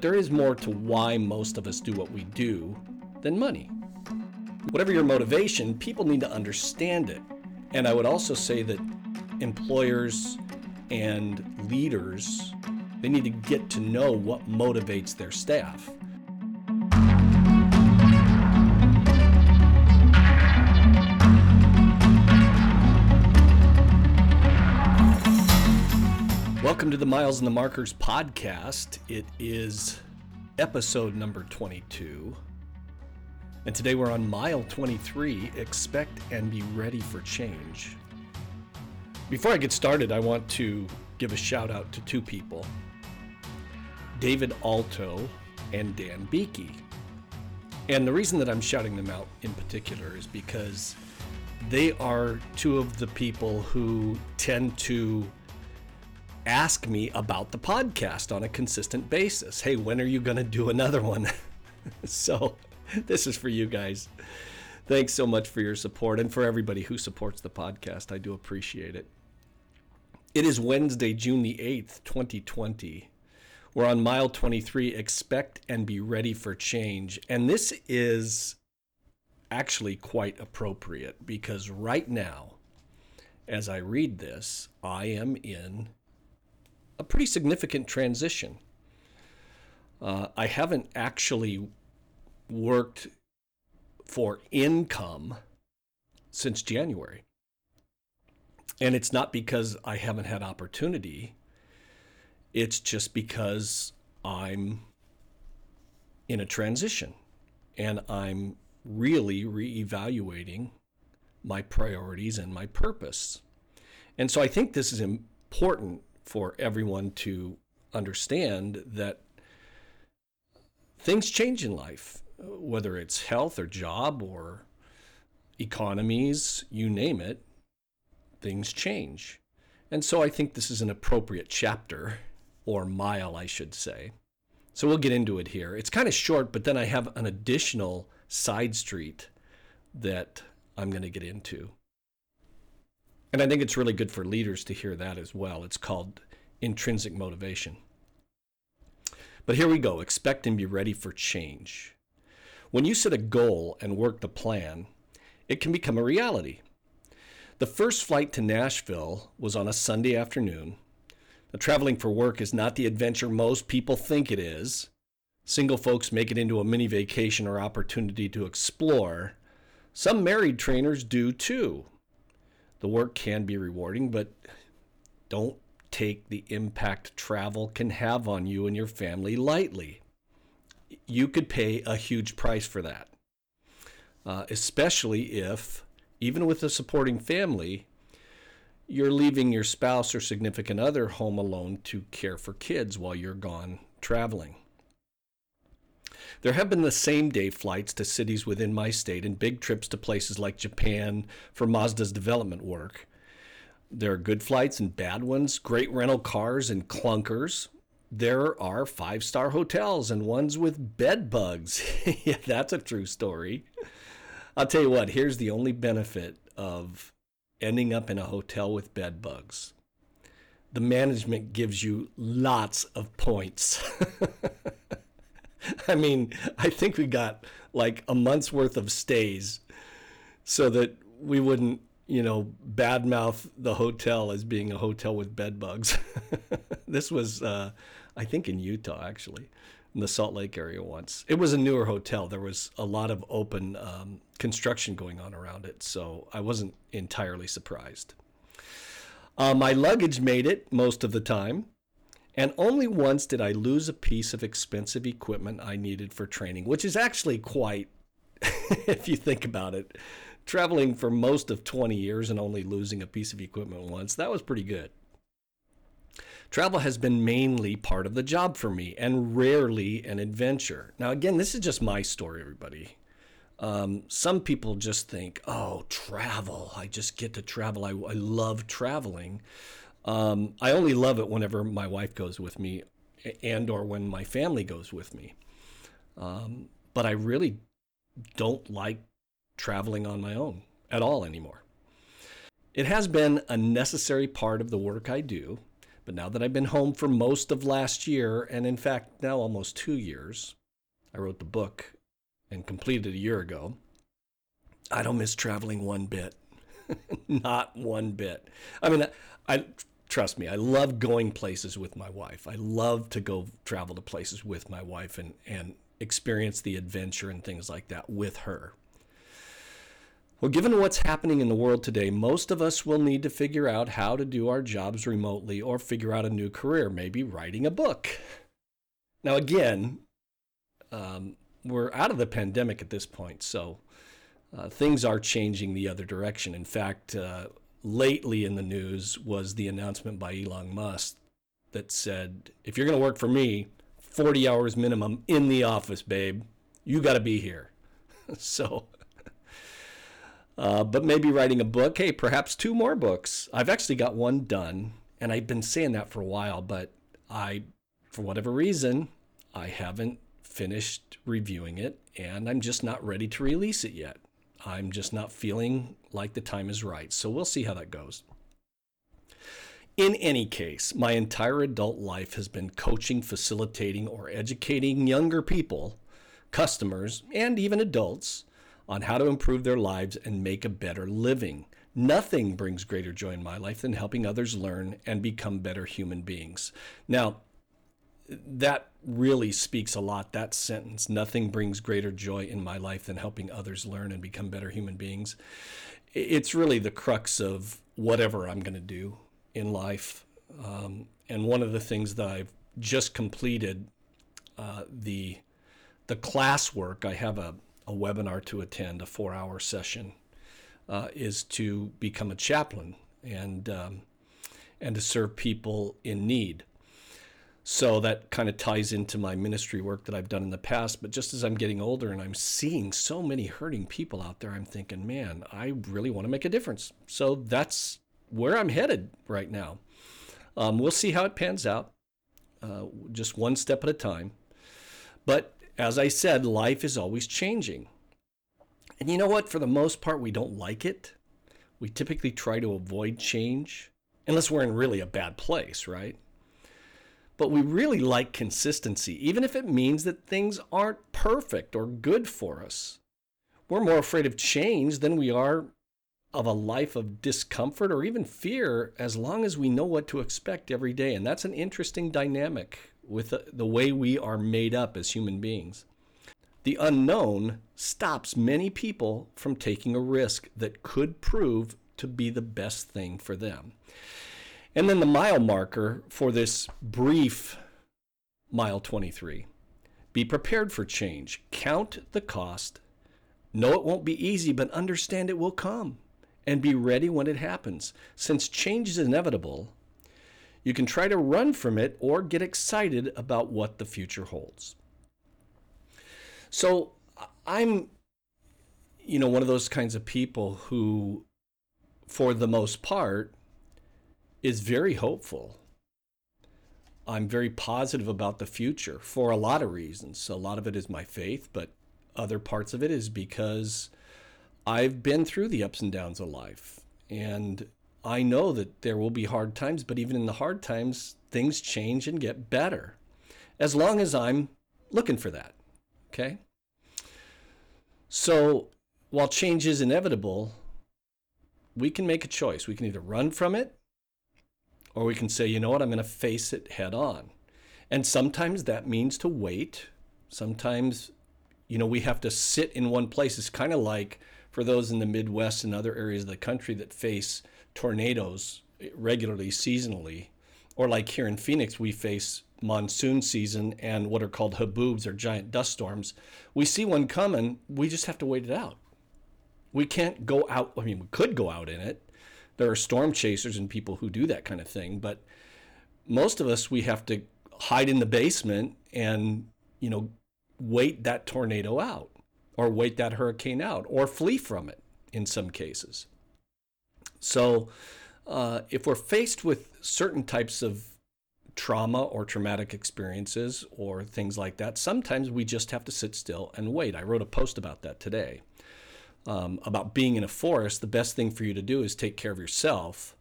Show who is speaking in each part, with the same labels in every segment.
Speaker 1: There is more to why most of us do what we do than money. Whatever your motivation, people need to understand it. And I would also say that employers and leaders they need to get to know what motivates their staff. Welcome to the Miles and the Markers podcast. It is episode number 22. And today we're on mile 23 Expect and be ready for change. Before I get started, I want to give a shout out to two people David Alto and Dan Beakey. And the reason that I'm shouting them out in particular is because they are two of the people who tend to ask me about the podcast on a consistent basis. Hey, when are you going to do another one? so, this is for you guys. Thanks so much for your support and for everybody who supports the podcast. I do appreciate it. It is Wednesday, June the 8th, 2020. We're on mile 23. Expect and be ready for change. And this is actually quite appropriate because right now, as I read this, I am in a pretty significant transition. Uh, I haven't actually worked for income since January. And it's not because I haven't had opportunity, it's just because I'm in a transition and I'm really reevaluating my priorities and my purpose. And so I think this is important for everyone to understand that things change in life, whether it's health or job or economies, you name it, things change. And so I think this is an appropriate chapter, or mile, I should say. So we'll get into it here. It's kind of short, but then I have an additional side street that I'm going to get into. And I think it's really good for leaders to hear that as well. It's called intrinsic motivation. But here we go expect and be ready for change. When you set a goal and work the plan, it can become a reality. The first flight to Nashville was on a Sunday afternoon. Now, traveling for work is not the adventure most people think it is. Single folks make it into a mini vacation or opportunity to explore. Some married trainers do too. The work can be rewarding, but don't take the impact travel can have on you and your family lightly. You could pay a huge price for that, uh, especially if, even with a supporting family, you're leaving your spouse or significant other home alone to care for kids while you're gone traveling. There have been the same day flights to cities within my state and big trips to places like Japan for Mazda's development work. There are good flights and bad ones, great rental cars and clunkers. There are five star hotels and ones with bed bugs. yeah, that's a true story. I'll tell you what, here's the only benefit of ending up in a hotel with bed bugs the management gives you lots of points. I mean, I think we got like a month's worth of stays so that we wouldn't, you know, badmouth the hotel as being a hotel with bed bugs. this was, uh, I think, in Utah, actually, in the Salt Lake area once. It was a newer hotel. There was a lot of open um, construction going on around it, so I wasn't entirely surprised. Uh, my luggage made it most of the time. And only once did I lose a piece of expensive equipment I needed for training, which is actually quite, if you think about it, traveling for most of 20 years and only losing a piece of equipment once, that was pretty good. Travel has been mainly part of the job for me and rarely an adventure. Now, again, this is just my story, everybody. Um, some people just think, oh, travel. I just get to travel. I, I love traveling. Um, I only love it whenever my wife goes with me, and or when my family goes with me. Um, but I really don't like traveling on my own at all anymore. It has been a necessary part of the work I do, But now that I've been home for most of last year, and in fact, now almost two years, I wrote the book and completed it a year ago. I don't miss traveling one bit. Not one bit. I mean, I, I trust me, I love going places with my wife. I love to go travel to places with my wife and, and experience the adventure and things like that with her. Well, given what's happening in the world today, most of us will need to figure out how to do our jobs remotely or figure out a new career, maybe writing a book. Now, again, um, we're out of the pandemic at this point, so uh, things are changing the other direction. In fact, uh, lately in the news was the announcement by Elon Musk that said, if you're going to work for me, 40 hours minimum in the office, babe, you got to be here. so uh, but maybe writing a book. Hey, perhaps two more books. I've actually got one done, and I've been saying that for a while, but I, for whatever reason, I haven't finished reviewing it, and I'm just not ready to release it yet. I'm just not feeling like the time is right. So we'll see how that goes. In any case, my entire adult life has been coaching, facilitating, or educating younger people, customers, and even adults on how to improve their lives and make a better living. Nothing brings greater joy in my life than helping others learn and become better human beings. Now, that really speaks a lot, that sentence. Nothing brings greater joy in my life than helping others learn and become better human beings. It's really the crux of whatever I'm going to do in life. Um, and one of the things that I've just completed, uh, the the classwork, I have a a webinar to attend, a four hour session, uh, is to become a chaplain and, um, and to serve people in need. So that kind of ties into my ministry work that I've done in the past. But just as I'm getting older and I'm seeing so many hurting people out there, I'm thinking, man, I really want to make a difference. So that's where I'm headed right now. Um, we'll see how it pans out, uh, just one step at a time. But as I said, life is always changing. And you know what? For the most part, we don't like it. We typically try to avoid change, unless we're in really a bad place, right? But we really like consistency, even if it means that things aren't perfect or good for us. We're more afraid of change than we are of a life of discomfort or even fear as long as we know what to expect every day. And that's an interesting dynamic with the, way we are made up as human beings. The unknown stops many people from taking a risk that could prove to be the best thing for them. And then the mile marker for this brief mile 23 be prepared for change, count the cost, know it won't be easy, but understand it will come, and be ready when it happens. Since change is inevitable, you can try to run from it or get excited about what the future holds. So I'm, you know, one of those kinds of people who, for the most part, is very hopeful. I'm very positive about the future for a lot of reasons. A lot of it is my faith, but other parts of it is because I've been through the ups and downs of life. And I know that there will be hard times, but even in the hard times, things change and get better as long as I'm looking for that. Okay? So while change is inevitable, we can make a choice. We can either run from it or we can say, you know what, I'm going to face it head on. And sometimes that means to wait. Sometimes, you know, we have to sit in one place. It's kind of like for those in the Midwest and other areas of the country that face tornadoes regularly, seasonally, or like here in Phoenix, we face monsoon season and what are called haboobs or giant dust storms. We see one coming, we just have to wait it out. We can't go out, I mean, we could go out in it. There are storm chasers and people who do that kind of thing, but most of us, we have to hide in the basement and, you know, wait that tornado out or wait that hurricane out or flee from it in some cases. So, uh, if we're faced with certain types of trauma or traumatic experiences or things like that, sometimes we just have to sit still and wait. I wrote a post about that today. Um, about being in a forest, the best thing for you to do is take care of yourself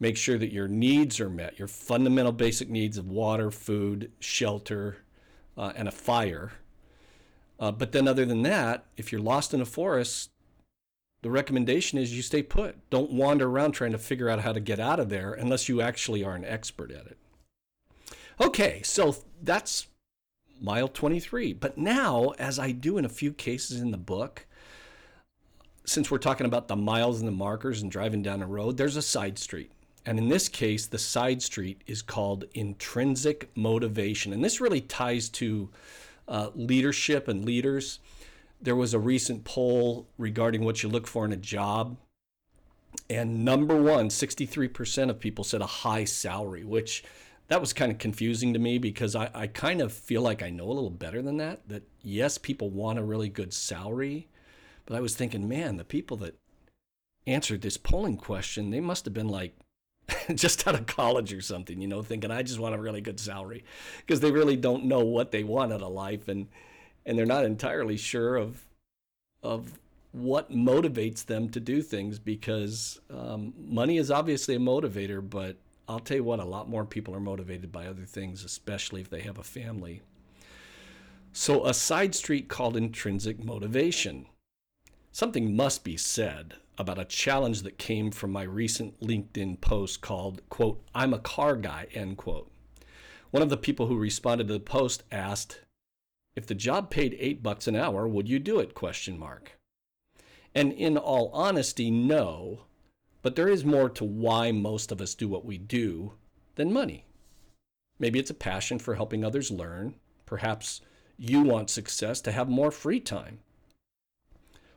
Speaker 1: make sure that your needs are met, your fundamental basic needs of water, food, shelter, uh, and a fire. Uh, but then, other than that, if you're lost in a forest, the recommendation is you stay put. Don't wander around trying to figure out how to get out of there unless you actually are an expert at it. Okay, so that's mile 23. But now, as I do in a few cases in the book, since we're talking about the miles and the markers and driving down a road, there's a side street. And in this case, the side street is called intrinsic motivation. And this really ties to uh, leadership and leaders. There was a recent poll regarding what you look for in a job. And number one, 63% of people said a high salary, which that was kind of confusing to me because I, I kind of feel like I know a little better than that. That yes, people want a really good salary, but I was thinking, man, the people that answered this polling question, they must have been like just out of college or something, you know, thinking I just want a really good salary because they really don't know what they want out of life and and they're not entirely sure of of what motivates them to do things because um, money is obviously a motivator, but I'll tell you what, a lot more people are motivated by other things, especially if they have a family. So, a side street called intrinsic motivation. Something must be said about a challenge that came from my recent LinkedIn post called, quote, I'm a car guy, end quote. One of the people who responded to the post asked, if the job paid eight bucks an hour, would you do it? Question mark. And in all honesty, no. But there is more to why most of us do what we do than money. Maybe it's a passion for helping others learn. Perhaps you want success to have more free time.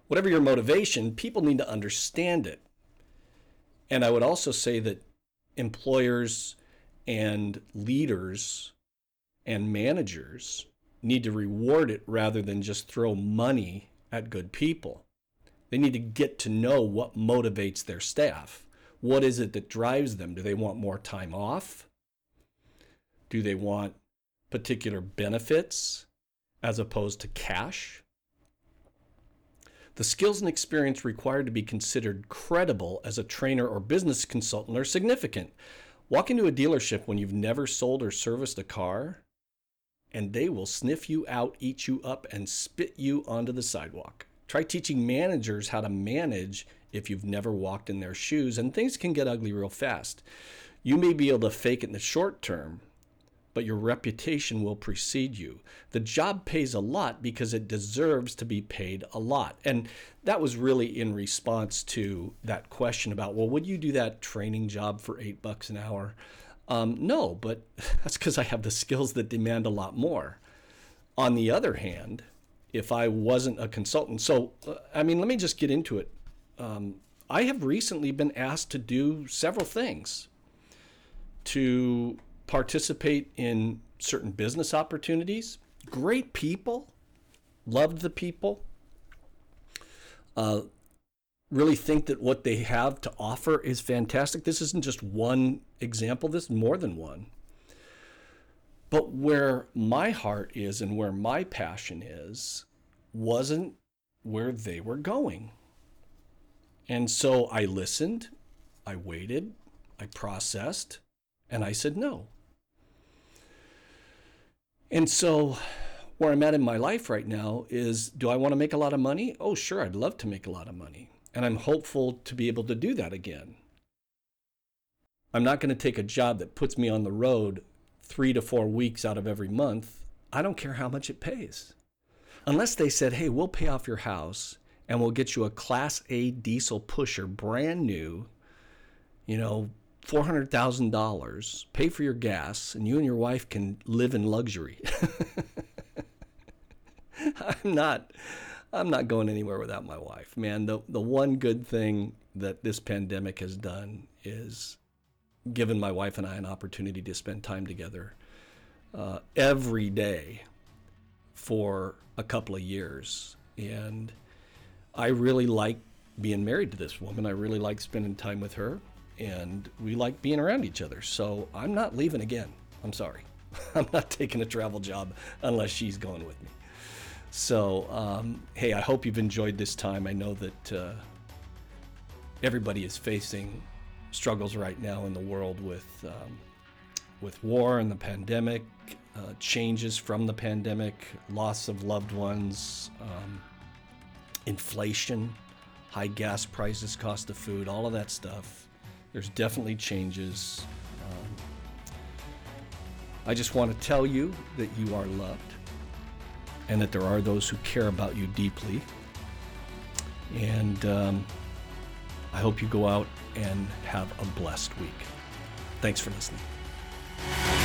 Speaker 1: Whatever your motivation, people need to understand it. And I would also say that employers and leaders and managers need to reward it rather than just throw money at good people. They need to get to know what motivates their staff. What is it that drives them? Do they want more time off? Do they want particular benefits as opposed to cash? The skills and experience required to be considered credible as a trainer or business consultant are significant. Walk into a dealership when you've never sold or serviced a car, and they will sniff you out, eat you up, and spit you onto the sidewalk. Try teaching managers how to manage if you've never walked in their shoes, and things can get ugly real fast. You may be able to fake it in the short term, but your reputation will precede you. The job pays a lot because it deserves to be paid a lot. And that was really in response to that question about, well, would you do that training job for eight bucks an hour? Um, no, but that's because I have the skills that demand a lot more. On the other hand, if I wasn't a consultant. So, uh, I mean, let me just get into it. Um, I have recently been asked to do several things to participate in certain business opportunities. Great people, loved the people, uh, really think that what they have to offer is fantastic. This isn't just one example, this is more than one. But where my heart is and where my passion is wasn't where they were going. And so I listened, I waited, I processed, and I said no. And so where I'm at in my life right now is do I want to make a lot of money? Oh, sure, I'd love to make a lot of money. And I'm hopeful to be able to do that again. I'm not going to take a job that puts me on the road three to four weeks out of every month, I don't care how much it pays. Unless they said, hey, we'll pay off your house and we'll get you a Class A diesel pusher, brand new, you know, $400,000, pay for your gas, and you and your wife can live in luxury. I'm not. I'm not going anywhere without my wife, man. The the one good thing that this pandemic has done is given my wife and I an opportunity to spend time together uh, every day for a couple of years. And I really like being married to this woman. I really like spending time with her, and we like being around each other. So I'm not leaving again. I'm sorry. I'm not taking a travel job unless she's going with me. So, um, hey, I hope you've enjoyed this time. I know that uh, everybody is facing struggles right now in the world with um, with war and the pandemic, uh, changes from the pandemic, loss of loved ones, um, inflation, high gas prices, cost of food, all of that stuff. There's definitely changes. Um, I just want to tell you that you are loved and that there are those who care about you deeply. And um, I hope you go out and have a blessed week. Thanks for listening.